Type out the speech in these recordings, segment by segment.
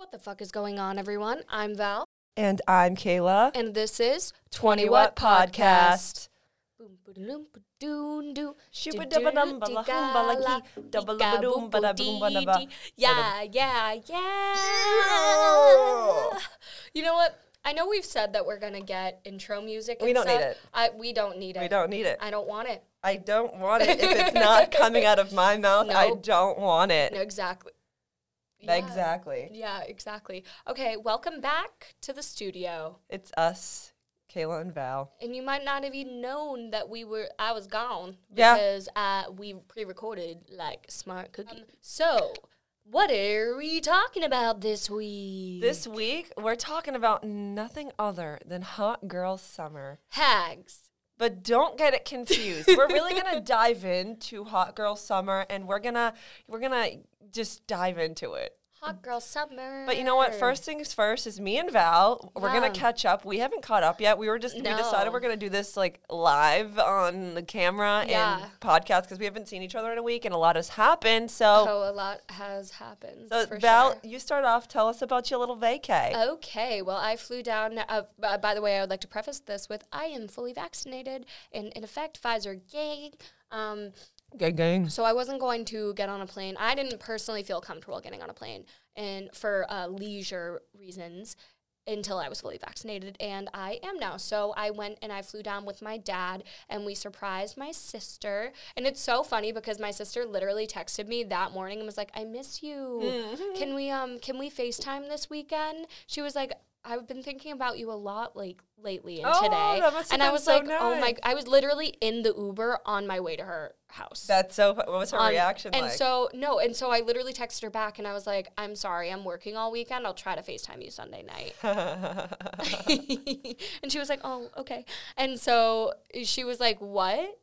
What the fuck is going on, everyone? I'm Val, And I'm Kayla. and this is 20 What Podcast. Boom, ba-da-dum, ba-doon, doo. Shooba Do-do, dubba dum ba la hum ba la dee-ga-la, key, dubba la ba doom ba da boom ba da ba. dee-ga-boom-ba-dee-dee. Yeah, yeah, yeah. You know what? I know we've said that we're gonna get intro music. We don't need it. I, we don't need it. We don't need it. I don't want it. I don't want it. If it's not coming out of my mouth, I don't want it. No, exactly. Yeah. Exactly. Yeah, exactly. Okay, welcome back to the studio. It's us, Kayla and Val. And you might not have even known that we were I was gone Yeah. because uh, we pre-recorded like smart cookie. so, what are we talking about this week? This week, we're talking about nothing other than Hot Girl Summer. hags. But don't get it confused. we're really gonna dive into Hot Girl Summer, and we're gonna we're gonna just dive into it. Hot girl summer. But you know what? First things first is me and Val. We're gonna catch up. We haven't caught up yet. We were just we decided No. we're gonna do this like live on the camera Yeah. and podcast because we haven't seen each other in a week and a lot has happened. So, Oh, a lot has happened. so for Val, sure. you start off. Tell us about your little vacay. Okay, well, I flew down. Uh, b- by the way, I would like to preface this with I am fully vaccinated and, in effect, Pfizer gang. Um, gang, gang. So I wasn't going to get on a plane. I didn't personally feel comfortable getting on a plane, and for uh, leisure reasons, until I was fully vaccinated, and I am now. So I went and I flew down with my dad, and we surprised my sister. And it's so funny because my sister literally texted me that morning and was like, "I miss you. Can we um can we Facetime this weekend?" She was like. I've been thinking about you a lot like lately and Oh, today. that must have and I was so like, oh my. I was literally in the Uber on my way to her house. That's so. What was her on- reaction and like? so no, and so I literally texted her back and I was like, I'm sorry, I'm working all weekend. I'll try to FaceTime you Sunday night. and she was like, Oh, okay. And so she was like, What?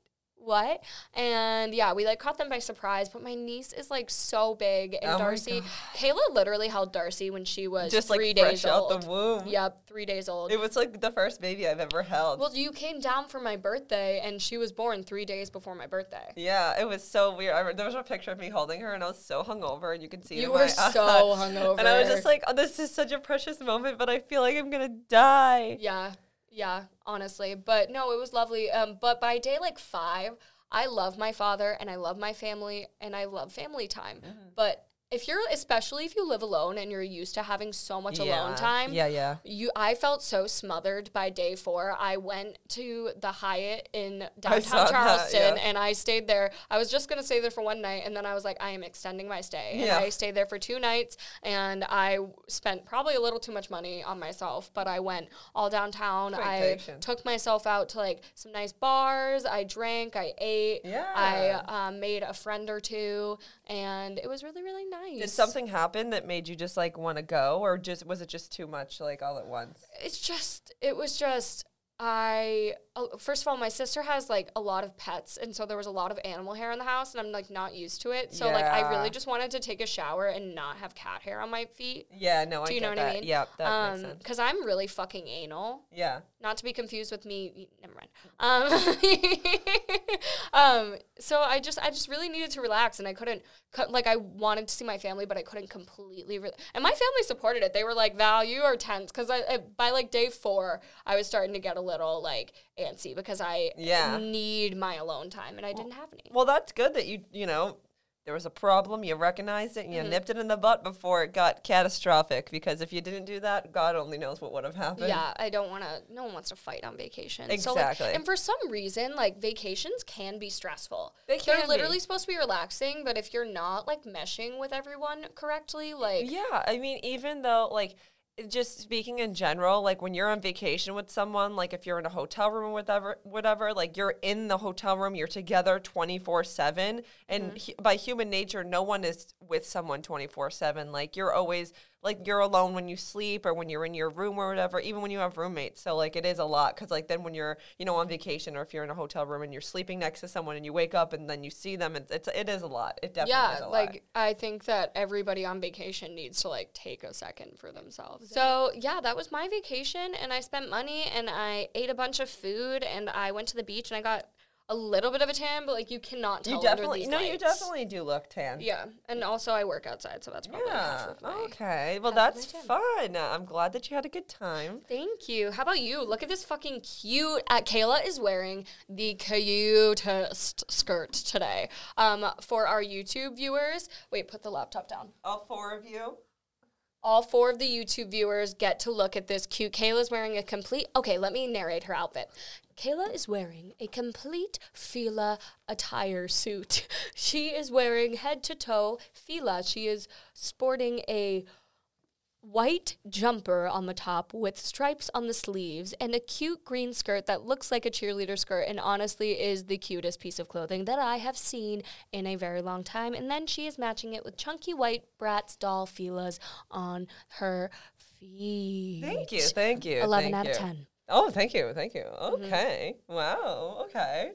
What? And yeah, we like caught them by surprise, but my niece is like so big and Oh Darcy Kayla literally held Darcy when she was just like three fresh days out old. the womb. Yep, three days old. It was like the first baby I've ever held. well, you came down for my birthday and she was born three days before my birthday. yeah, it was so weird. I, re- there was a picture of me holding her, and I was so hungover, and you could see it You were so hungover. And I was just like, oh, this is such a precious moment, but I feel like I'm gonna die. Yeah, yeah, honestly. But no, it was lovely. Um, but by day like five, I love my father and I love my family and I love family time. Mm-hmm. But if you're, especially if you live alone and you're used to having so much alone time, Yeah, yeah. you, I felt so smothered by day four. I went to the Hyatt in downtown saw that, Charleston yeah. and I stayed there. I was just gonna stay there for one night, and then I was like, I am extending my stay. And Yeah. I stayed there for two nights, and I spent probably a little too much money on myself, but I went all downtown. I took myself out to like some nice bars. I drank. I ate. Yeah. I um, made a friend or two, and it was really really nice. Did something happen that made you just like want to go, or just was it just too much, like all at once? it's just it was just I oh, first of all my sister has like a lot of pets and so there was a lot of animal hair in the house and I'm like not used to it. So like I Yeah. really just wanted to take a shower and not have cat hair on my feet. Yeah, no, I do you get know what that. I mean? Yeah, that um makes sense. because I'm really fucking anal. Yeah, not to be confused with me never mind. Um um so i just i just really needed to relax and i couldn't cut like i wanted to see my family but i couldn't completely re- and my family supported it. They were like val you are tense. Because I, I by like day four i was starting to get a little like antsy because i Yeah. need my alone time and i didn't have any well, that's good that you you know there was a problem, you recognized it, and you Mm-hmm. nipped it in the butt before it got catastrophic. Because if you didn't do that, God only knows what would have happened. Yeah, I don't want to. No one wants to fight on vacation. So Exactly. like, and for some reason, like vacations can be stressful. They can be. literally supposed to be relaxing, but if you're not like meshing with everyone correctly, like Yeah, I mean, even though like just speaking in general, like when you're on vacation with someone, like if you're in a hotel room or whatever, whatever, like you're in the hotel room, you're together 24 7. And mm-hmm. hu- by human nature, no one is with someone 24 7. Like you're always, like you're alone when you sleep or when you're in your room or whatever, even when you have roommates. So, like, it is a lot because, like, then when you're, you know, on vacation or if you're in a hotel room and you're sleeping next to someone and you wake up and then you see them, it's, it's it is a lot. It definitely is yeah, a like lot. I think that everybody on vacation needs to like take a second for themselves. So yeah, that was my vacation, and I spent money, and I ate a bunch of food, and I went to the beach, and I got a little bit of a tan, but like you cannot tell. You under definitely no, you definitely do look tan. Yeah, and also I work outside, so that's probably half Yeah. of my. Okay. Well, half that's fun. I'm glad that you had a good time. Thank you. How about you? Look at this fucking cute. Uh, Kayla is wearing the cutest skirt today. Um, for our YouTube viewers, wait, put the laptop down. All four of you. All four of the YouTube viewers get to look at this cute. Kayla's wearing a complete. Okay, let me narrate her outfit. Kayla is wearing a complete Fila attire suit. She is wearing head to toe Fila. She is sporting a white jumper on the top with stripes on the sleeves and a cute green skirt that looks like a cheerleader skirt and honestly is the cutest piece of clothing that I have seen in a very long time. And then she is matching it with chunky white Bratz doll filas on her feet. Thank you. Thank you. 11 thank out you. of 10. Oh, thank you. Thank you. Mm-hmm. Okay. Wow. Okay.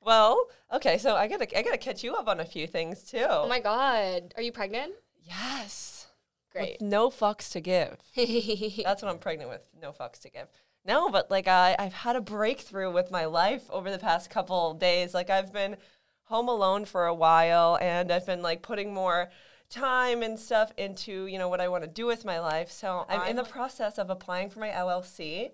Well, okay. So I gotta I gotta catch you up on a few things too. Oh my god. Are you pregnant? yes. Great. With no fucks to give. That's what I'm pregnant with. No fucks to give. No, but like I, I've had a breakthrough with my life over the past couple days. Like I've been home alone for a while, and I've been like putting more time and stuff into you know what I want to do with my life. So I'm in the process of applying for my LLC.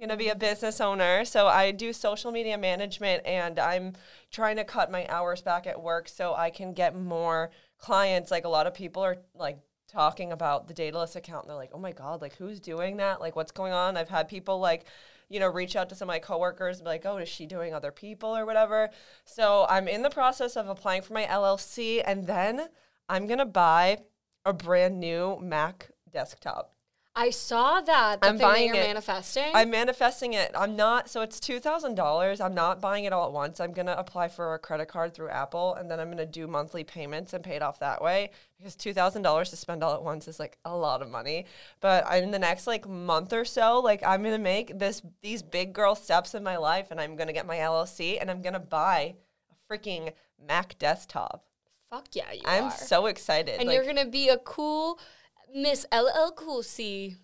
Gonna be a business owner, so I do social media management, and I'm trying to cut my hours back at work so I can get more clients. Like a lot of people are like talking about the Daedalus account, and they're like, "Oh my god, like who's doing that? Like what's going on?" I've had people like, you know, reach out to some of my coworkers and be like, "Oh, is she doing other people or whatever?" So I'm in the process of applying for my LLC, and then I'm gonna buy a brand new Mac desktop. I saw that. The I'm thing that buying you're it. manifesting. I'm manifesting it. I'm not, so it's $2,000. I'm not buying it all at once. I'm going to apply for a credit card through Apple and then I'm going to do monthly payments and pay it off that way because $2,000 to spend all at once is like a lot of money. But in the next like month or so, like I'm going to make this, these big girl steps in my life and I'm going to get my LLC and I'm going to buy a freaking Mac desktop. Fuck yeah, you I'm are. so excited. and like- you're gonna be a cool Miss LL Cool C.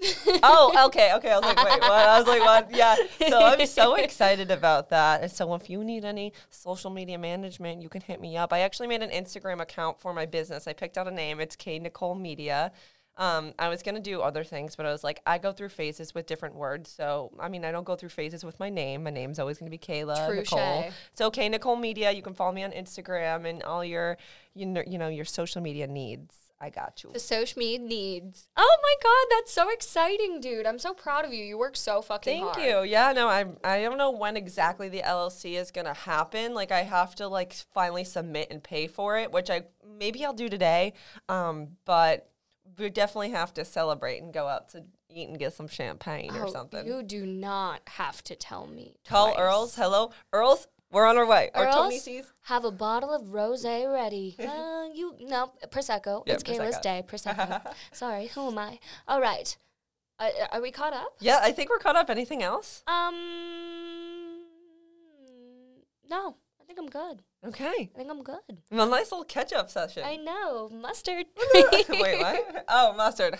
oh, okay, okay. I was like, wait, what? I was like, what? Yeah. So I'm so excited about that. And so if you need any social media management, you can hit me up. I actually made an Instagram account for my business. I picked out a name. It's K Nicole Media. Um, I was gonna do other things, but I was like, I go through phases with different words. So I mean, I don't go through phases with my name. My name's always gonna be Kayla True Nicole. shay. So K Nicole Media. You can follow me on Instagram and all your, you know, you know, your social media needs. I got you. The social media needs. Oh my god, that's so exciting, dude! I'm so proud of you. You work so fucking Thank hard. you. Yeah, no, I'm. I don't know when exactly the LLC is gonna happen. Like, I have to like finally submit and pay for it, which I maybe I'll do today. Um, but we definitely have to celebrate and go out to eat and get some champagne or Oh, something. You do not have to tell me. Call twice. Earls. Hello, Earls. We're on our way. Or Tony Earls, have a bottle of rosé ready. uh, you no prosecco. Yeah, it's Kayla's day. Prosecco. Sorry, who am I? All right. Uh, are we caught up? Yeah, I think we're caught up. Anything else? Um, no. I think I'm good. Okay. I think I'm good. Well, nice little catch up session. I know mustard. Wait, what? Oh, mustard.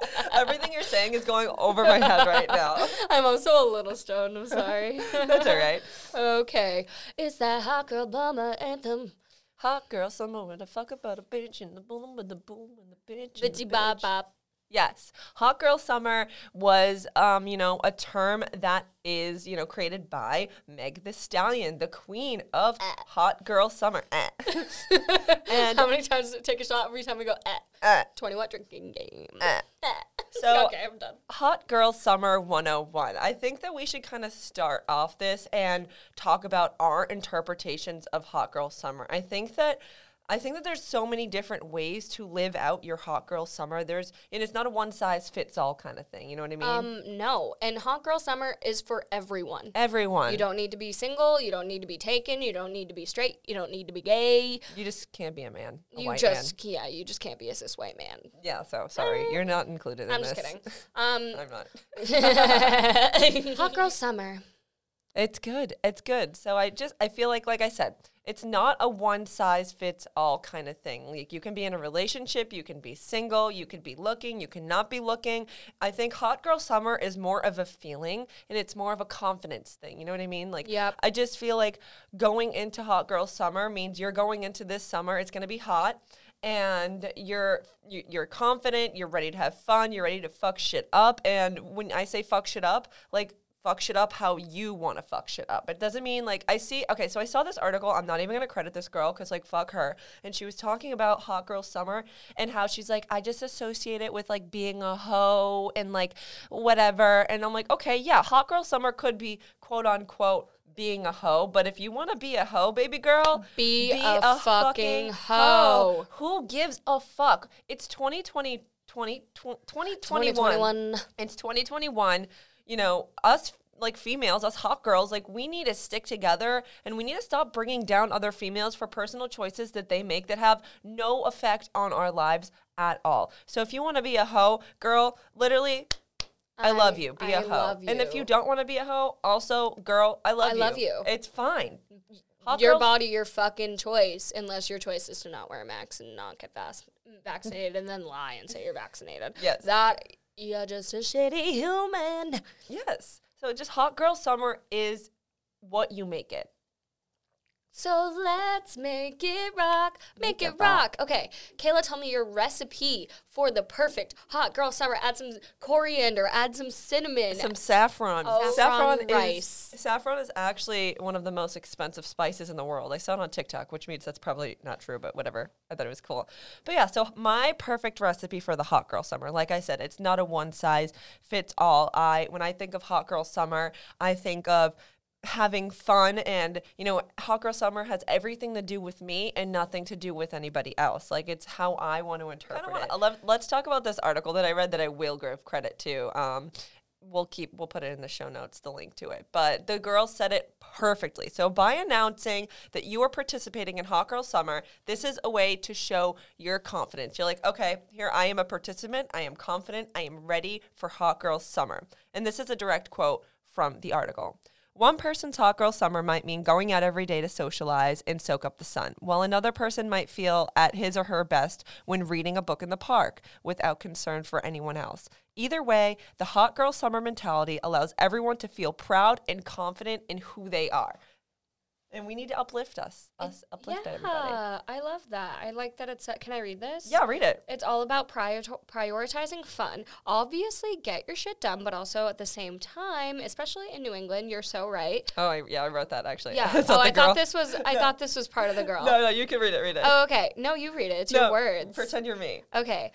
Everything you're saying is going over my head right now. I'm also a little stoned. I'm sorry. That's all right. Okay. It's that hot girl bummer anthem. Hot girl summer with a fuck about a bitch and the boom with the boom and the bitch. Bitchy bop bitch. bop. Yes. Hot girl summer was um, you know, a term that is, you know, created by Meg the Stallion, the queen of hot girl summer. Eh. and How many times does it take a shot every time we go, eh? eh, 20 what drinking game? eh. Eh. So- okay, I'm done. Hot Girl Summer 101. I think that we should kind of start off this and talk about our interpretations of Hot Girl Summer. I think that I think that there's so many different ways to live out your hot girl summer. There's and it's not a one size fits all kind of thing. You know what I mean? Um, no. And hot girl summer is for everyone. Everyone. You don't need to be single. You don't need to be taken. You don't need to be straight. You don't need to be gay. You just can't be a man. A you just, yeah, you just can't be a cis white man. man. Yeah, so sorry. You're not included in this. I'm just this. kidding. Um, I'm not. hot girl summer. It's good. It's good. So I just I feel like like I said, it's not a one size fits all kind of thing. Like you can be in a relationship, you can be single, you can be looking, you cannot be looking. I think hot girl summer is more of a feeling and it's more of a confidence thing. You know what I mean? Like Yep. I just feel like going into hot girl summer means you're going into this summer, it's going to be hot and you're you- you're confident, you're ready to have fun, you're ready to fuck shit up and when I say fuck shit up, like fuck shit up how you want to fuck shit up. It doesn't mean like I see okay, so I saw this article, I'm not even to credit this girl cuz like fuck her, and she was talking about hot girl summer and how she's like I just associate it with like being a hoe and like whatever and I'm like okay, yeah, hot girl summer could be quote unquote being a hoe, but if you want to be a hoe, baby girl, Be a fucking hoe. Who gives a fuck? It's 2020 20, 2021. 2021. It's 2021. You know, us like females, us hot girls, like we need to stick together and we need to stop bringing down other females for personal choices that they make that have no effect on our lives at all. So if you want to be a hoe, girl, literally I, love you. Be I a hoe. And if you don't want to be a hoe, also, girl, I love I you. love you. It's fine. Hot your girls- body, your fucking choice, unless your choice is to not wear a mask and not get vas- vaccinated and then lie and say you're vaccinated. Yes. That, you're just a shitty human. Yes. So just hot girl summer is what you make it. So let's make it rock, make, it, rock. Okay, Kayla, tell me your recipe for the perfect hot girl summer. Add some coriander, add some cinnamon. Some saffron. Oh, saffron saffron is rice. saffron is actually one of the most expensive spices in the world. I saw it on TikTok, which means that's probably not true, but whatever. I thought it was cool. But yeah, so my perfect recipe for the hot girl summer, like I said, it's not a one size fits all. I when I think of hot girl summer, I think of having fun and you know hot girl summer has everything to do with me and nothing to do with anybody else. Like it's how i want to interpret it. I love, let's talk about this article that i read that i will give credit to. Um, we'll keep we'll put it in the show notes the link to it. But the girl said it perfectly. So by announcing that you are participating in hot girl summer this is a way to show your confidence. You're like okay here i am a participant. I am confident. I am ready for hot girl summer. And this is a direct quote from the article one person's hot girl summer might mean going out every day to socialize and soak up the sun, while another person might feel at his or her best when reading a book in the park without concern for anyone else. Either way, the hot girl summer mentality allows everyone to feel proud and confident in who they are. And we need to uplift us, us uplift yeah, everybody. I love that. I like that it's. Can I read this? Yeah, read it. It's all about prior- prioritizing fun. Obviously, get your shit done, but also at the same time, especially in New England, you're so right. Oh, I, yeah, I wrote that actually. Yeah. Oh, I thought this was. I thought this was part of the girl. No, no, you can read it. Read it. Oh, okay. No, you read it. It's No, your words. Pretend you're me. Okay.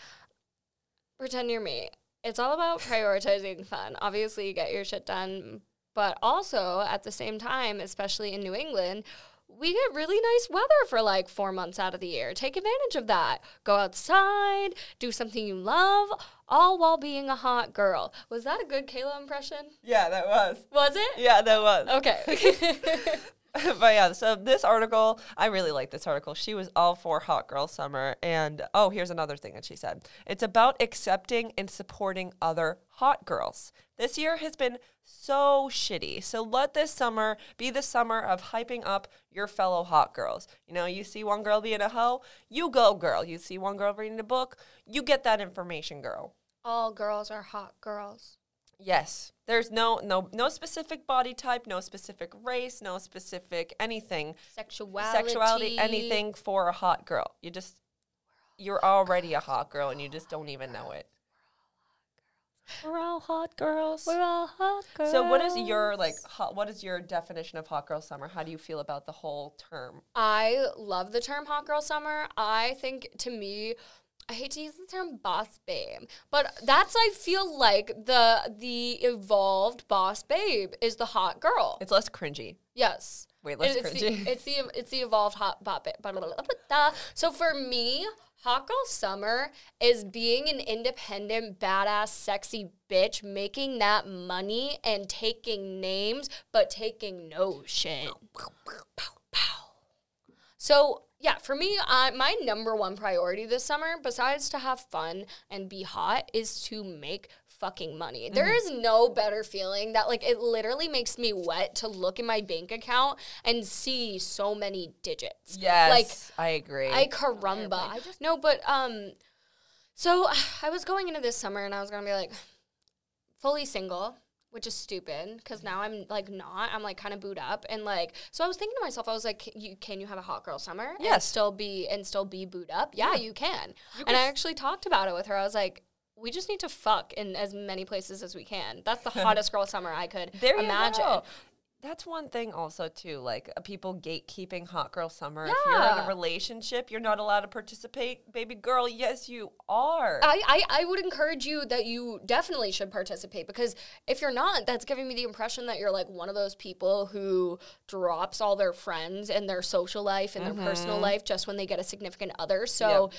Pretend you're me. It's all about prioritizing fun. Obviously, you get your shit done, but also at the same time, especially in New England, we get really nice weather for like four months out of the year. Take advantage of that. Go outside, do something you love, all while being a hot girl. Was that a good Kayla impression? Yeah, that was. Was it? Yeah, that was. Okay. but yeah, so this article, I really like this article. She was all for hot girl summer. And oh, here's another thing that she said it's about accepting and supporting other hot girls. This year has been so shitty. So let this summer be the summer of hyping up your fellow hot girls. You know, you see one girl being a hoe, you go, girl. You see one girl reading a book, you get that information, girl. all girls are hot girls. Yes. There's no no no specific body type, no specific race, no specific anything. Sexuality. Sexuality, anything for a hot girl. You just you're already a hot girl and you just don't even know it. We're all hot girls. We're all hot girls. So what is your like hot, what is your definition of hot girl summer? How do you feel about the whole term? I love the term hot girl summer. I think to me, I hate to use the term boss babe, but that's I feel like the the evolved boss babe is the hot girl. It's less cringy. Yes. Wait, less It- it's cringy. The, it's the it's the evolved hot bot babe. Blah, blah, blah, blah, blah. So for me, hot girl summer is being an independent, badass, sexy bitch, making that money and taking names, but taking no shit. So yeah, for me, uh, my number one priority this summer, besides to have fun and be hot, is to make fucking money. There Mm-hmm. is no better feeling that like it literally makes me wet to look in my bank account and see so many digits. Yes, Like I agree. I caramba. I just no, but um so I was going into this summer and I was going to be like fully single, which is stupid cuz now I'm like not. I'm like kind of booed up and like so I was thinking to myself I was like can you can you have a hot girl summer and Yes. still be and still be booed up? Yeah, Yeah. you can. You and can I actually talked about it with her. I was like we just need to fuck in as many places as we can. That's the hottest girl summer I could there imagine. That's one thing also too, like uh, people gatekeeping hot girl summer. yeah. If you're in a relationship, you're not allowed to participate. Baby girl, yes you are. I, I, I would encourage you that you definitely should participate because if you're not, that's giving me the impression that you're like one of those people who drops all their friends and their social life and their personal life just when they get a significant other. So,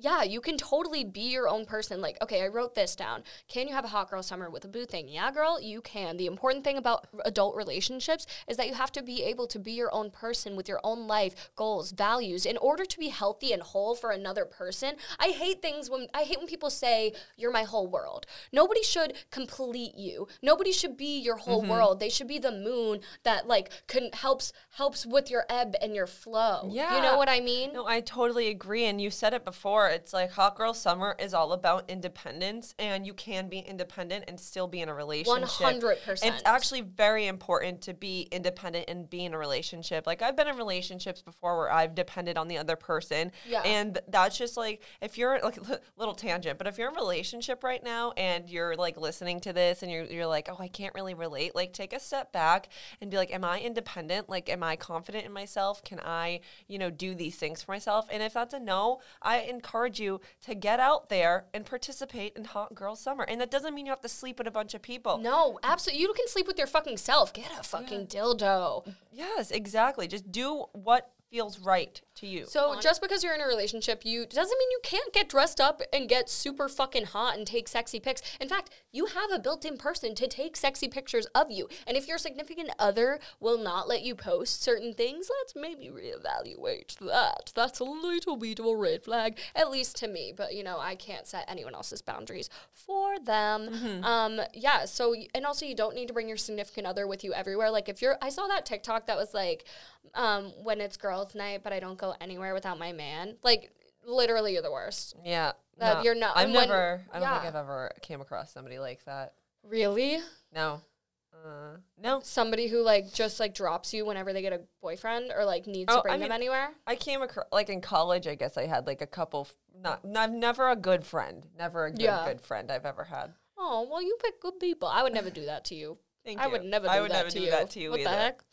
yeah, you can totally be your own person. Like, okay, I wrote this down. Can you have a hot girl summer with a boo thing? Yeah, girl, you can. The important thing about adult relationships is that you have to be able to be your own person with your own life, goals, values in order to be healthy and whole for another person. I hate things when I hate when people say you're my whole world. Nobody should complete you. Nobody should be your whole Mm-hmm. world. They should be the moon that like can helps helps with your ebb and your flow. Yeah. You know what I mean? No, I totally agree. And you said it before. It's like Hot Girl Summer is all about independence, and you can be independent and still be in a relationship. 100%. It's actually very important to be independent and be in a relationship. Like, I've been in relationships before where I've depended on the other person. Yeah. And that's just like, if you're like, a little tangent, but if you're in a relationship right now and you're like listening to this and you're, you're like, oh, I can't really relate, like, take a step back and be like, am I independent? Like, am I confident in myself? Can I, you know, do these things for myself? And if that's a no, I encourage you to get out there and participate in Hot Girl Summer. And that doesn't mean you have to sleep with a bunch of people. No, absolutely. You can sleep with your fucking self. Get a fucking dildo. Yes, exactly. Just do what feels right to you. So just because you're in a relationship, you doesn't mean you can't get dressed up and get super fucking hot and take sexy pics. In fact, you have a built-in person to take sexy pictures of you. And if your significant other will not let you post certain things, let's maybe reevaluate that. That's a little bit of a red flag, at least to me. But you know, I can't set anyone else's boundaries for them. Um, yeah. So and also, you don't need to bring your significant other with you everywhere. Like if you're, I saw that TikTok that was like, um, when it's girls' night, but I don't go anywhere without my man. Like literally, you're the worst. yeah. Uh, you're not- I've when- never, I don't think. I've ever came across somebody like that. Really? No. Uh, no. Somebody who like just like drops you whenever they get a boyfriend or like needs Oh, to bring I them anywhere. I came across like in college. I guess I had like a couple. f- Not, not never a good friend. Never a good Yeah. good friend I've ever had. Oh well, you pick good people. I would never do that to you. Thank I you. would never. Do I would that never to do you. that to you what either. the heck?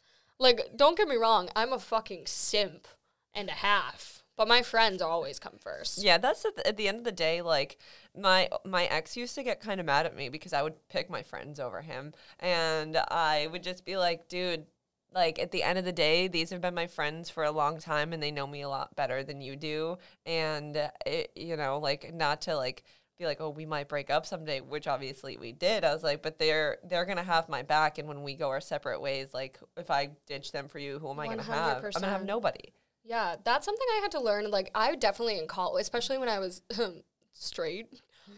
Like, don't get me wrong. I'm a fucking simp and a half, but my friends always come first. Yeah, that's at the, at the end of the day. Like my my ex used to get kind of mad at me because I would pick my friends over him, and I would just be like, dude. Like at the end of the day, these have been my friends for a long time, and they know me a lot better than you do. And it, you know, like not to like be like, oh, we might break up someday, which obviously we did. I was like, but they're they're gonna have my back, and when we go our separate ways, like if I ditch them for you, who am I gonna have? I'm gonna have nobody. Yeah, that's something I had to learn. Like, I definitely in college, especially when I was straight,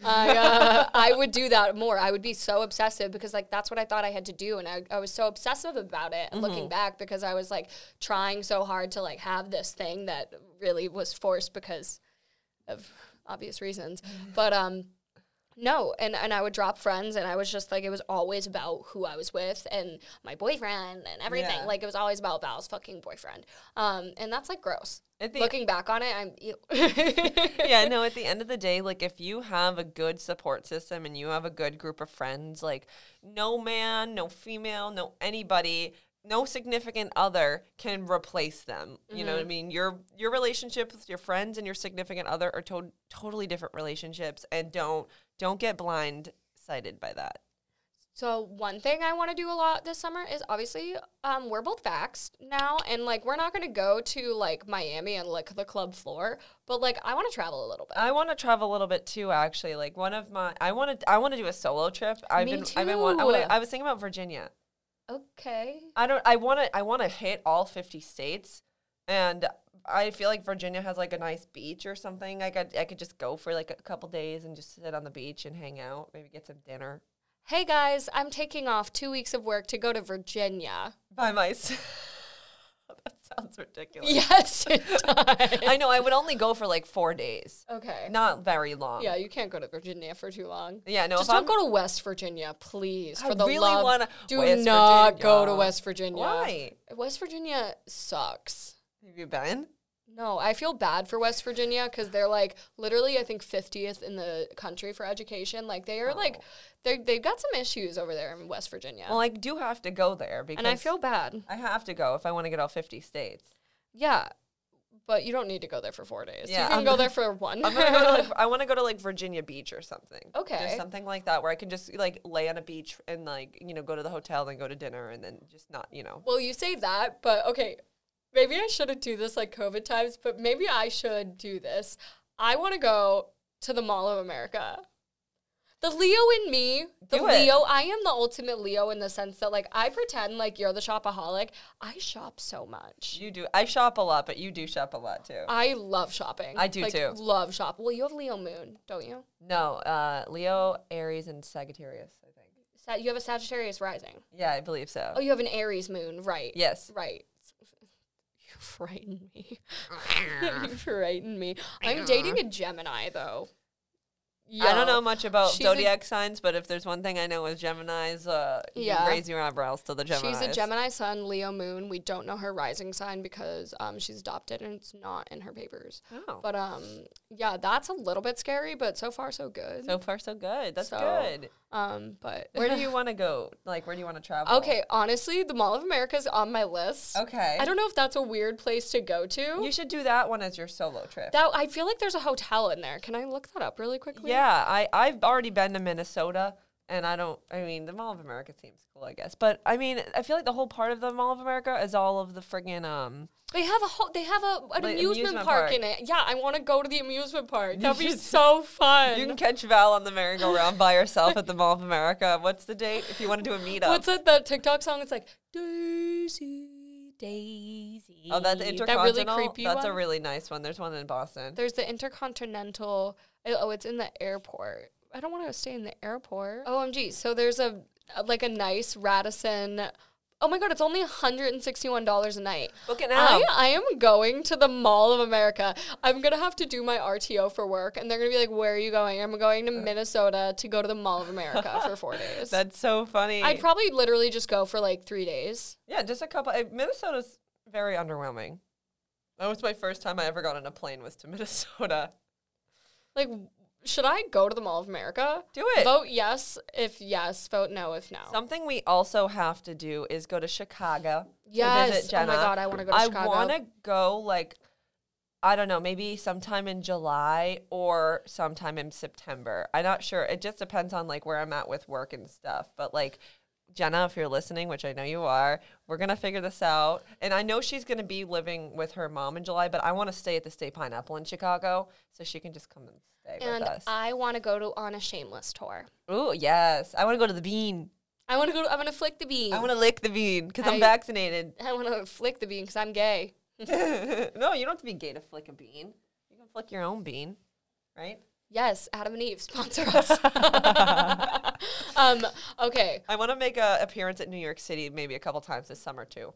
I uh, I would do that more. I would be so obsessive because like that's what I thought I had to do, and I, I was so obsessive about it. And looking back, because I was like trying so hard to like have this thing that really was forced because of obvious reasons. But um, no, and and I would drop friends, and I was just like it was always about who I was with and my boyfriend and everything. Yeah. Like it was always about Val's fucking boyfriend. Um, and that's like gross. Looking back on it, I'm ew. yeah, no, at the end of the day, like if you have a good support system and you have a good group of friends, like no man, no female, no anybody, no significant other can replace them. You know what I mean? Your your relationship with your friends and your significant other are to- totally different relationships and don't don't get blindsided by that. So one thing I want to do a lot this summer is obviously um, we're both vaxxed now, and like we're not gonna go to like Miami and like the club floor, but like I want to travel a little bit. I want to travel a little bit too. Actually, like one of my, I want to, I want to do a solo trip. I've Me been, I've been, want, I, wanna, too. I was thinking about Virginia. Okay. I don't. I want to. I want to hit all fifty states, and I feel like Virginia has like a nice beach or something. I could I could just go for like a couple days and just sit on the beach and hang out, maybe get some dinner Hey guys, I'm taking off two weeks of work to go to Virginia. by myself. sounds ridiculous. Yes, it does. I know. I would only go for like four days, okay. not very long. Yeah, you can't go to Virginia for too long. Yeah, no. Just if don't I'm, go to West Virginia, please. I For the really love, wanna- do West not go to West Virginia. Why? West Virginia sucks. Have you been? No, I feel bad for West Virginia because they're like literally, I think fiftieth in the country for education. Like they are oh. like, they they've got some issues over there in West Virginia, Well, I do have to go there because and I feel bad. I have to go if I want to get all fifty states. Yeah, but you don't need to go there for four days. Yeah, you can I'm go there for one. I'm gonna go like I want to go to like Virginia Beach or something. Okay. just something like that where I can just like lay on a beach and like you know go to the hotel and go to dinner and then just not you know. Well, you say that, but okay, maybe I shouldn't do this like COVID times, but maybe I should do this. I want to go to the Mall of America. The Leo in me, the Do it. Leo, I am the ultimate Leo in the sense that like I pretend like you're the shopaholic. I shop so much. You do. I shop a lot, but you do shop a lot too. I love shopping. I do Like, too. Love shop. Well, you have Leo moon, don't you? no, uh, Leo, Aries, and Sagittarius. I think. Sa- you have a Sagittarius rising. Yeah, I believe so. Oh, you have an Aries moon, right? Yes. Right. You frighten me. you frighten me. I'm dating a Gemini though. I don't know much about she's a- zodiac signs, but if there's one thing I know with Gemini's, uh, you Yeah. raise your eyebrows to the Gemini. She's a Gemini sun, Leo moon. We don't know her rising sign because um, she's adopted and it's not in her papers. Oh. But um, yeah, that's a little bit scary, but so far so good. so far, so good. That's So, good. um, but Where do you want to go? Like, where do you want to travel? Okay, honestly, the Mall of America is on my list. Okay. I don't know if that's a weird place to go to. You should do that one as your solo trip. that I feel like there's a hotel in there. Can I look that up really quickly? Yeah, I I've already been to Minnesota, and I don't. I mean, the Mall of America seems cool, I guess. But I mean, I feel like the whole part of the Mall of America is all of the friggin' um. They have a whole. They have a an Like, amusement, amusement park, park. in it. Yeah, I want to go to the amusement park. That'd be so fun. You can catch Val on the merry-go-round by herself at the Mall of America. What's the date? If you want to do a meetup. What's that? That TikTok song? It's like Daisy, Daisy. Oh, that's the That really creepy That's a really nice one. There's one in Boston. There's the Intercontinental. Oh, it's in the airport. I don't want to stay in the airport. OMG. So there's a like a nice Radisson. Oh my god, it's only $161 a night. Book it now. I, I am going to the Mall of America. I'm gonna have to do my RTO for work, and they're gonna be like, "Where are you going?" I'm going to Minnesota to go to the Mall of America for four days. That's so funny. I'd probably literally just go for like three days. yeah, just a couple. uh, Minnesota's very underwhelming. That was my first time I ever got on a plane was to Minnesota. Like, should I go to the Mall of America? Do it. Vote yes if yes. Vote no if no. Something we also have to do is go to Chicago to yes. visit Jenna. Oh my god, I want to go to I Chicago. want to go like I don't know, maybe sometime in July or sometime in September. I'm not sure. It just depends on like where I'm at with work and stuff. But like Jenna, if you're listening, which I know you are, we're gonna figure this out. And I know she's gonna be living with her mom in July, but I want to stay at the Staypineapple in Chicago so she can just come and stay and with us. I want to go to on a Shameless tour. Ooh, yes. I want to go to the bean. I want to go. To, I want to flick the bean. I want to lick the bean because I'm vaccinated. I want to flick the bean because I'm gay. no, you don't have to be gay to flick a bean. You can flick your own bean, right? Yes, Adam and Eve sponsor us. um. Okay. I want to make a appearance at New York City maybe a couple times this summer too.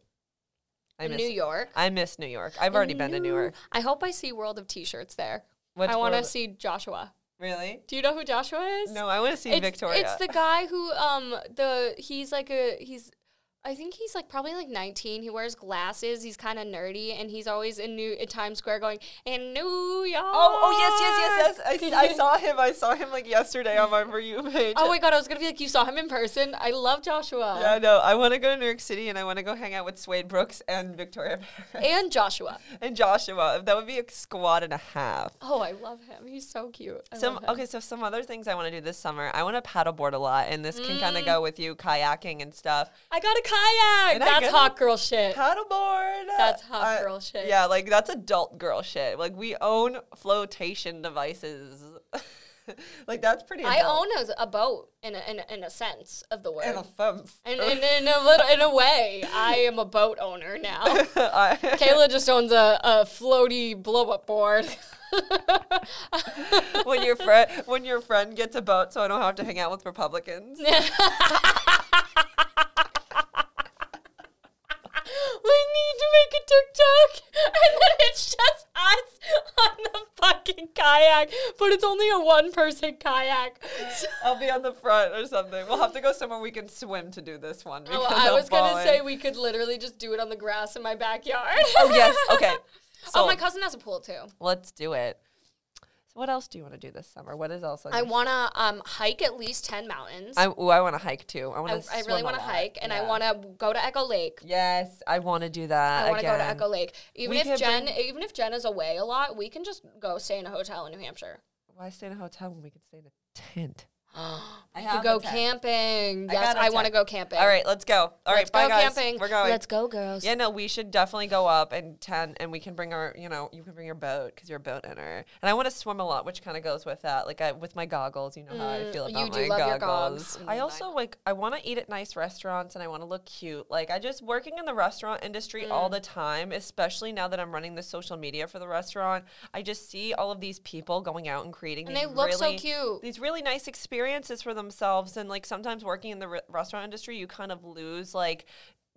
I miss New York. I miss New York. I've already been to New York. I hope I see World of T-shirts there. What's I want to World- see Joshua. Really? Do you know who Joshua is? No, I want to see it's, Victoria. It's the guy who um the he's like a he's I think he's like probably like 19. He wears glasses. He's kind of nerdy, and he's always in New in Times Square going in New York. Oh, oh yes, yes, yes, yes. I, I saw him. I saw him like yesterday on my For You page. Oh my god, I was gonna be like, you saw him in person. I love Joshua Yeah, no. I want to go to New York City and I want to go hang out with Suede Brooks and Victoria and Joshua. and Joshua. That would be a squad and a half. Oh, I love him. He's so cute. I Some okay, so some other things I want to do this summer. I want to paddleboard a lot, and this can kind Mm. of go with you kayaking and stuff. I got a kayak. And I hot girl shit. Paddleboard. That's hot Uh, girl shit. Yeah, like that's adult girl shit. Like we own flotation devices. like that's pretty. I own a, a boat in a, in, a, in a sense of the word. in a sense. And in, in a little, in a way, I am a boat owner now. I- Kayla just owns a, a floaty blow up board. when your friend when your friend gets a boat, so I don't have to hang out with Republicans. Need to make a TikTok, and then it's just us on the fucking kayak, but it's only a one person kayak. So- I'll be on the front or something. We'll have to go somewhere we can swim to do this one. Oh, I I'll was gonna say we could literally just do it on the grass in my backyard. Oh yes. Okay. oh, my cousin has a pool too. let's do it. What else do you want to do this summer? What is else? I wanna um hike at least ten mountains. I, ooh, I want to hike too. I I, want to. I really want to hike, and I want to go to Echo Lake. Yes, I want to do that. I want to go to. Echo Lake. Even We if Jen, bring- even if Jen is away a lot, we can just go stay in a hotel in New Hampshire. Why stay in a hotel when we could stay in a tent? we have could go camping. I Yes, got a I want to go camping. All right, let's go. All right, Let's bye go guys. camping. We're going. Let's go, girls. Yeah, no, we should definitely go up and tent, and we can bring our, you know, you can bring your boat because you're a boat owner. And I want to swim a lot, which kind of goes with that. Like I, with my goggles, you know how I Mm, feel you about do my love your goggles. I Mm, also like I want to eat at nice restaurants, and I want to look cute. Like I just working in the restaurant industry Mm. all the time, especially now that I'm running the social media for the restaurant. I just see all of these people going out and creating, And they look so cute. these really nice experiences for themselves and like sometimes working in the re- restaurant industry you kind of lose like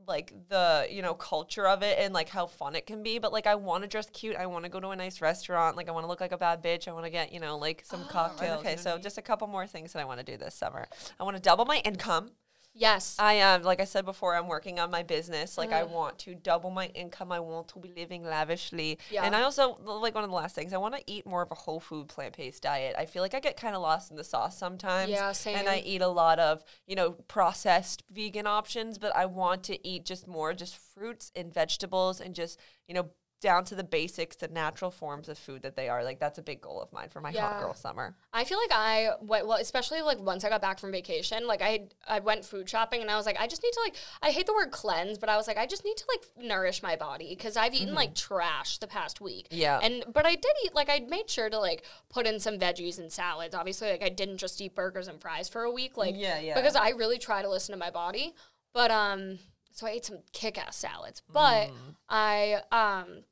like the you know culture of it and like how fun it can be but like i want to dress cute i want to go to a nice restaurant like i want to look like a bad bitch i want to get you know like some cocktails okay so just a couple more things that i want to do this summer. I want to double my income Yes. I am, like I said before, I'm working on my business. Like, Mm. I want to double my income. I want to be living lavishly. Yeah. And I also, like, one of the last things, I want to eat more of a whole food, plant based diet. I feel like I get kind of lost in the sauce sometimes. Yeah, And I eat a lot of, you know, processed vegan options, but I want to eat just more just fruits and vegetables and just, you know, down to the basics, the natural forms of food that they are. Like, that's a big goal of mine for my hot Yeah. girl summer. I feel like I went well, especially like once I got back from vacation. Like I I went food shopping and I was like, I just need to like I hate the word cleanse, but I was like, I just need to like nourish my body because I've eaten like trash the past week. Mm-hmm. Yeah. And but I did eat like I made sure to like put in some veggies and salads. Obviously, like I didn't just eat burgers and fries for a week. Like Yeah, yeah. Because I really try to listen to my body. But um so I ate some kick ass salads. But Mm. I um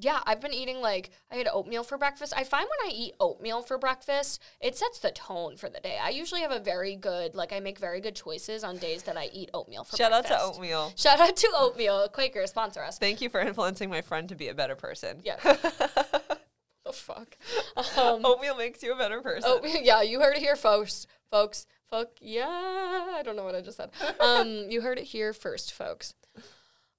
yeah, I've been eating like I had oatmeal for breakfast. I find when I eat oatmeal for breakfast, it sets the tone for the day. I usually have a very good like I make very good choices on days that I eat oatmeal for breakfast. Shout out to oatmeal. Shout out to oatmeal. Quaker sponsor us. Thank you for influencing my friend to be a better person. Yeah. the fuck. Um, Oatmeal makes you a better person. Oh yeah, you heard it here, folks. Folks, folk. Yeah, I don't know what I just said. Um, you heard it here first, folks.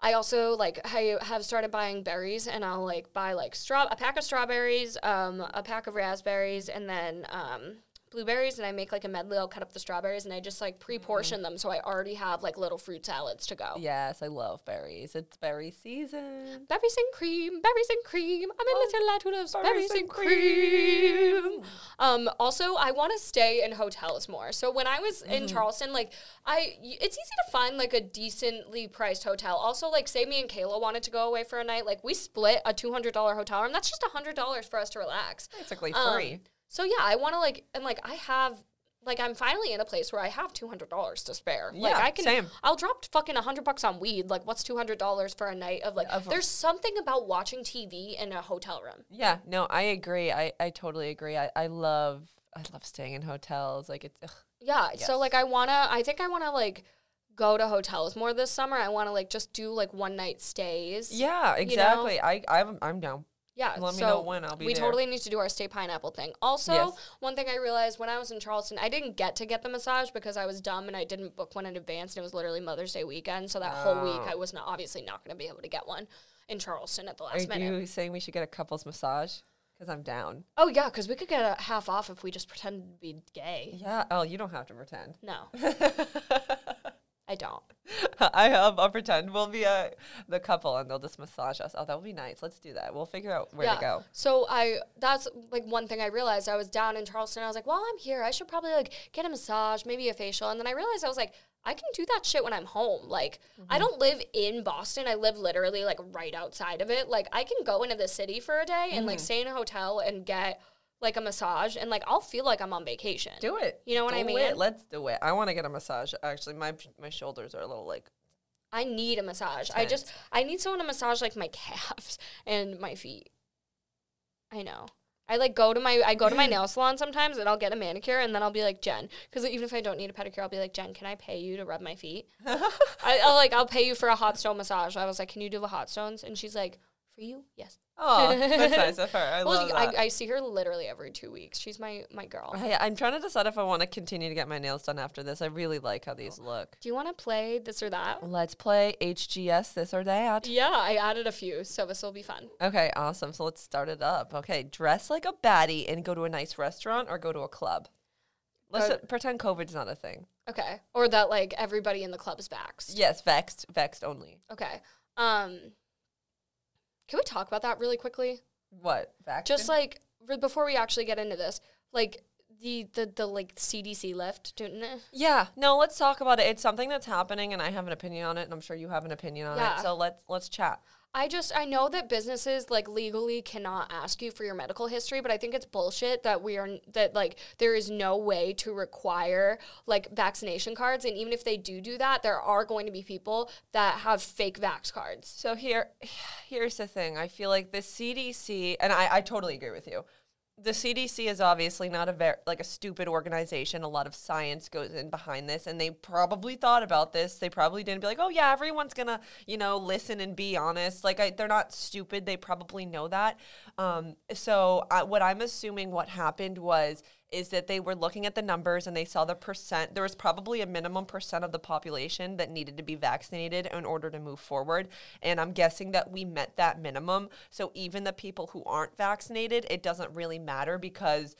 I also like I have started buying berries, and I'll like buy like straw a pack of strawberries, um, a pack of raspberries, and then um, blueberries, and I make like a medley. I'll cut up the strawberries, and I just like pre-portion them, so I already have like little fruit salads to go. Yes, I love berries. It's berry season. Berries and cream, berries and cream. I'm a little lad who loves berries, berries and and cream. Um, also, I want to stay in hotels more. So when I was in Charleston, like I, it's easy to find like a decently priced hotel. Also, like say me and Kayla wanted to go away for a night, like we split a two hundred dollar hotel room. That's just hundred dollars for us to relax. Basically Um, free. So yeah, I want to like and like I have. Like I'm finally in a place where I have two hundred dollars to spare. like Yeah, I can, same. I'll drop fucking hundred bucks on weed. Like what's two hundred dollars for a night of like? Of- there's something about watching TV in a hotel room. yeah, no, I agree. I, I totally agree. I, I love I love staying in hotels. Like it's ugh. Yeah. Yes. So like I wanna I think I wanna like go to hotels more this summer. I wanna like just do like one night stays. yeah, know? exactly. I I'm I'm down. Yeah. Let me so know when I'll be We there. totally need to do our stay pineapple thing. Also, Yes. one thing I realized when I was in Charleston, I didn't get to get the massage because I was dumb and I didn't book one in advance and it was literally Mother's Day weekend. So that whole week Oh. I was not obviously not gonna be able to get one in Charleston at the last minute. Are you saying we should get a couples massage? Because I'm down. Oh yeah, because we could get a half off if we just pretend to be gay. Yeah. Oh, you don't have to pretend. No, I don't. I have. I'll pretend we'll be uh, the couple and they'll just massage us. Oh, that would be nice. Let's do that. We'll figure out where to go. So I that's like one thing I realized. I was down in Charleston. I was like, well, I'm here. I should probably like get a massage, maybe a facial. And then I realized I was like, I can do that shit when I'm home. Like I don't live in Boston. I live literally like right outside of it. Like I can go into the city for a day and like stay in a hotel and get like a massage, and like I'll feel like I'm on vacation. Do it. You know what I mean? it. Let's do it. I want to get a massage. Actually, my my shoulders are a little like. I need a massage. I just I need someone to massage like my calves and my feet. I know. I like go to my I go to my nail salon sometimes and I'll get a manicure and then I'll be like Jen because even if I don't need a pedicure I'll be like Jen can I pay you to rub my feet I, I'll like I'll pay you for a hot stone massage I was like can you do the hot stones and she's like for you yes Oh, that's nice of her. I well love that. I, I see her literally every two weeks she's my my girl I, I'm trying to decide if I want to continue to get my nails done after this. I really like how these look. do you want to play this or that Let's play HGS this or that. yeah I added a few so this will be fun Okay, awesome. So let's start it up. Okay, dress like a baddie and go to a nice restaurant or go to a club. Let's uh, pretend COVID's not a thing. okay or that like everybody in the club is vaxxed Yes, vexed, vexed only. Okay. Um can we talk about that really quickly? What? Vaxxed? Just like r- before we actually get into this, like the the the like CDC lift, didn't it? Yeah, no, let's talk about it. It's something that's happening and I have an opinion on it and I'm sure you have an opinion on Yeah. it. So let's let's chat. I just I know that businesses like legally cannot ask you for your medical history, but I think it's bullshit that we are that like there is no way to require like vaccination cards and even if they do do that, there are going to be people that have fake vax cards. So here here's the thing. I feel like the CDC and I, I totally agree with you. The CDC is obviously not a very like a stupid organization. A lot of science goes in behind this and they probably thought about this. They probably didn't be like, "Oh yeah, everyone's to, you know, listen and be honest." Like I, they're not stupid. They probably know that. Um, so I, what I'm assuming what happened was is that they were looking at the numbers and they saw the percent. There was probably a minimum percent of the population that needed to be vaccinated in order to move forward. And I'm guessing that we met that minimum. So even the people who aren't vaccinated, it doesn't really matter because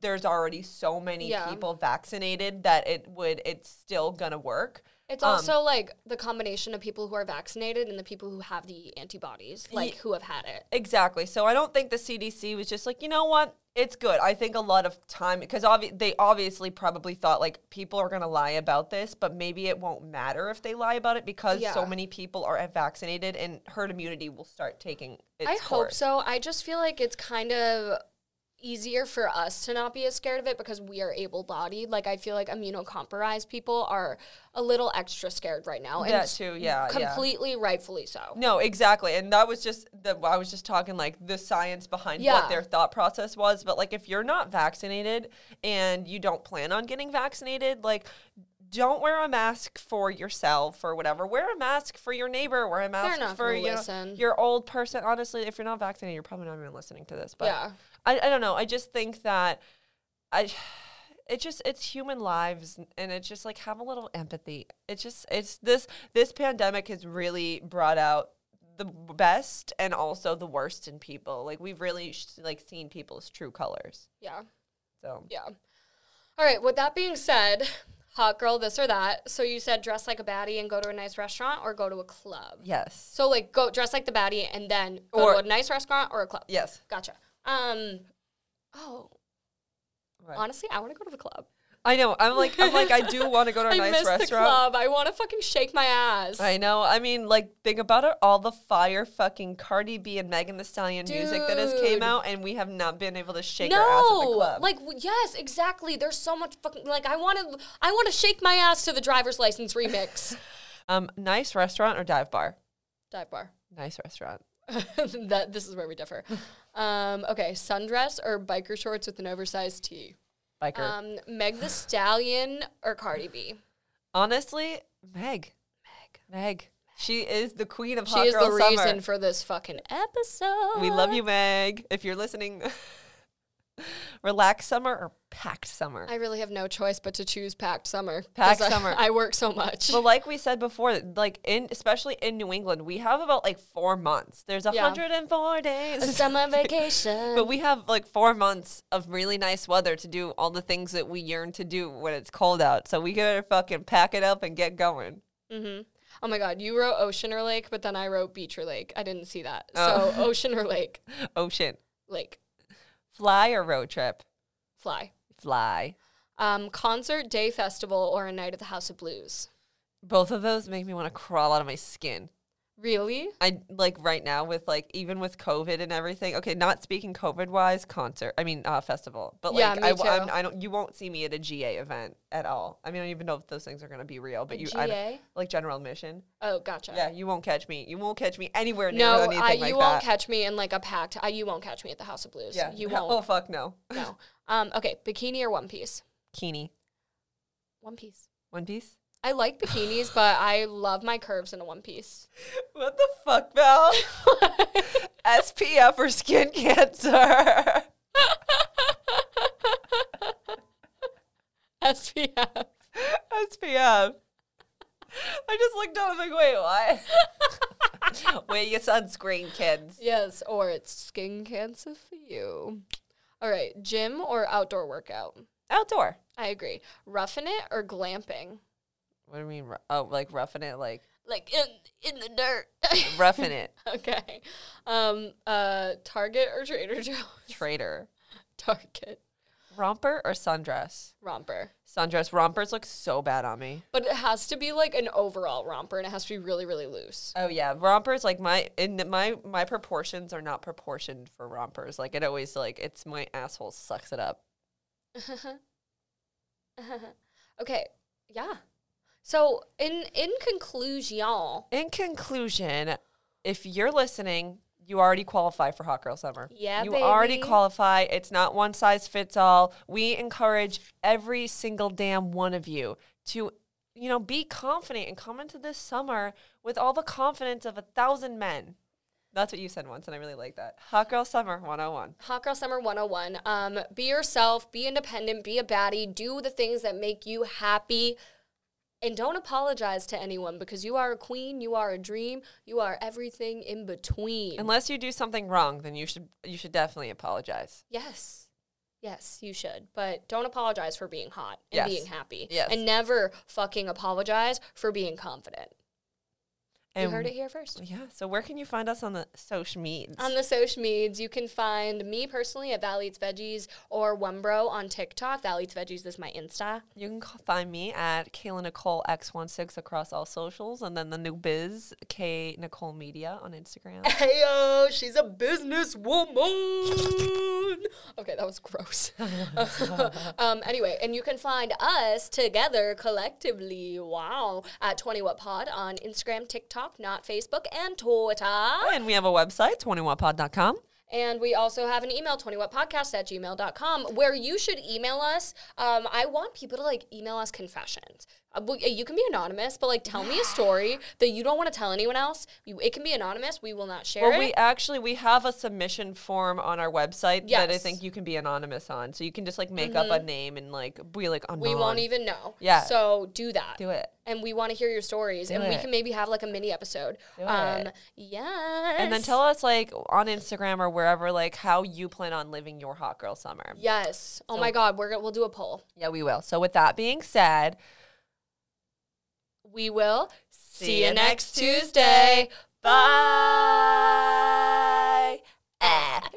there's already so many Yeah. people vaccinated that it would it's still gonna work. It's Um, also like the combination of people who are vaccinated and the people who have the antibodies, like who have had it. Exactly. So I don't think the CDC was just like, you know what? It's good. I think a lot of time because obvi- they obviously probably thought like people are going to lie about this, but maybe it won't matter if they lie about it because so many people are vaccinated and herd immunity will start taking its I hope so. I just feel like it's kind of easier for us to not be as scared of it because we are able bodied. Like I feel like immunocompromised people are a little extra scared right now. That s- too, yeah, yeah. Completely rightfully so. No, exactly. And that was just the I was just talking like the science behind Yeah. what their thought process was. But like if you're not vaccinated and you don't plan on getting vaccinated, like don't wear a mask for yourself or whatever. Wear a mask for your neighbor. Wear a mask for you know, your old person. Honestly, if you're not vaccinated, you're probably not even listening to this. But yeah. I, I don't know. I just think that I it just it's human lives and it's just like have a little empathy. It's just it's this this pandemic has really brought out the best and also the worst in people. Like we've really sh- like seen people's true colors. Yeah. So Yeah. All right. With that being said, hot girl, this or that. So you said dress like a baddie and go to a nice restaurant or go to a club. yes. So like go dress like the baddie and then go Or- to a nice restaurant or a club. Yes. Gotcha. Um. Oh, Right. honestly, I want to go to the club. I know. I'm like I'm like I do want to go to a I nice miss the restaurant. club. I want to fucking shake my ass. I know. I mean, like, think about it. All the fire fucking Cardi B and Megan Thee Stallion music that has came Dude. out, and we have not been able to shake our ass at the no, club. like w- yes, exactly. There's so much fucking like I want to. I want to shake my ass to the driver's license remix. um, nice restaurant or dive bar? Dive bar. Nice restaurant. that this is where we differ. Um, okay, sundress or biker shorts with an oversized tee. Biker. Um, Meg the Stallion or Cardi B. Honestly, Meg. Meg. Meg. She is the queen of She hot is girl the summer. reason for this fucking episode. we love you, Meg. If you're listening, relax summer or packed summer. I really have no choice but to choose packed summer. Packed summer. I work so much. But like we said before, like in especially in New England, we have about like four months. There's Yeah. 104 days. A summer vacation. But we have like four months of really nice weather to do all the things that we yearn to do when it's cold out. So we gotta fucking pack it up and get going. Mm-hmm. Oh my god, you wrote ocean or lake, but then I wrote beach or lake. I didn't see that. Oh. So ocean or lake, Ocean. lake, Fly or road trip? fly. Fly. Um, concert, day festival, or a night at the House of Blues. Both of those make me want to crawl out of my skin. Really? I like right now with like even with COVID and everything. Okay, not speaking COVID wise, concert. I mean, uh, festival. But Yeah, like, me I, w- I'm- too. I don't. You won't see me at a GA event at all. I mean, I don't even know if those things are gonna be real. But A you, I GA? like general admission. Oh, gotcha. Yeah, you won't catch me. You won't catch me anywhere near No, anything I, like you won't that. catch me in like a packed. I, you won't catch me at the House of Blues. yeah, you won't. Oh fuck no. no. Um. Okay. Bikini or one piece? Bikini. One piece. one piece. I like bikinis, but I love my curves in a one piece. What the fuck, Val? SPF or skin cancer? SPF. SPF. I just looked down and like, wait, what? Wear your sunscreen, kids. Yes, or it's skin cancer for you. All right, gym or outdoor workout? Outdoor. I agree. Roughing it or glamping? What do you mean? ru- Oh, like roughing it, like Like in in the dirt. roughing it. okay. Um. Uh. Target or Trader Joe's? Trader. Target. Romper or sundress? Romper. Sundress. Rompers look so bad on me. But it has to be like an overall romper, and it has to be really, really loose. Oh yeah, rompers like my in my my proportions are not proportioned for rompers. Like it always like it's my asshole sucks it up. okay. Yeah. So in in conclusion, In conclusion, if you're listening, you already qualify for Hot Girl Summer. Yeah, you already qualify. It's not one size fits all. We encourage every single damn one of you to, you know, be confident and come into this summer with all the confidence of a thousand men. That's what you said once, and I really like that. Hot Girl Summer 101. Hot Girl Summer 101. Um, be yourself, be independent, be a baddie, do the things that make you happy. And don't apologize to anyone because you are a queen, you are a dream, you are everything in between. Unless you do something wrong, then you should you should definitely apologize. Yes. Yes, you should. But don't apologize for being hot and Yes. being happy. Yes. And never fucking apologize for being confident. You heard it here first. Yeah. So where can you find us on the social medias? On the social medias, you can find me personally at Valley Eats Veggies or Wumbro on TikTok. Valley Eats Veggies is my Insta. You can find me at Kayla Nicole X16 across all socials, and then the new biz, K Nicole Media on Instagram. Heyo, she's a business woman. okay, that was gross. um, anyway, and you can find us together collectively, wow, at 20 What Pod on Instagram, TikTok, not Facebook, and Twitter. and we have a website, 20whatpod.com. And we also have an email, 20whatpodcast at gmail.com, where you should email us. Um, I want people to like email us confessions. Uh, you can be anonymous, but like tell me a story that you don't want to tell anyone else. You, it can be anonymous. We will not share it. Well, it. we actually we have a submission form on our website that I think you can be anonymous on. So you can just like make up a name and like be like anon. We won't even know. Yeah. So do that. do it. And we want to hear your stories. and we can maybe have like a mini episode. Do um it. yes. And then tell us like on Instagram or wherever like how you plan on living your hot girl summer. Yes. Oh my god, we're gonna we'll do a poll. Yeah, we will. So with that being said, We will See you next Tuesday. bye. Ah.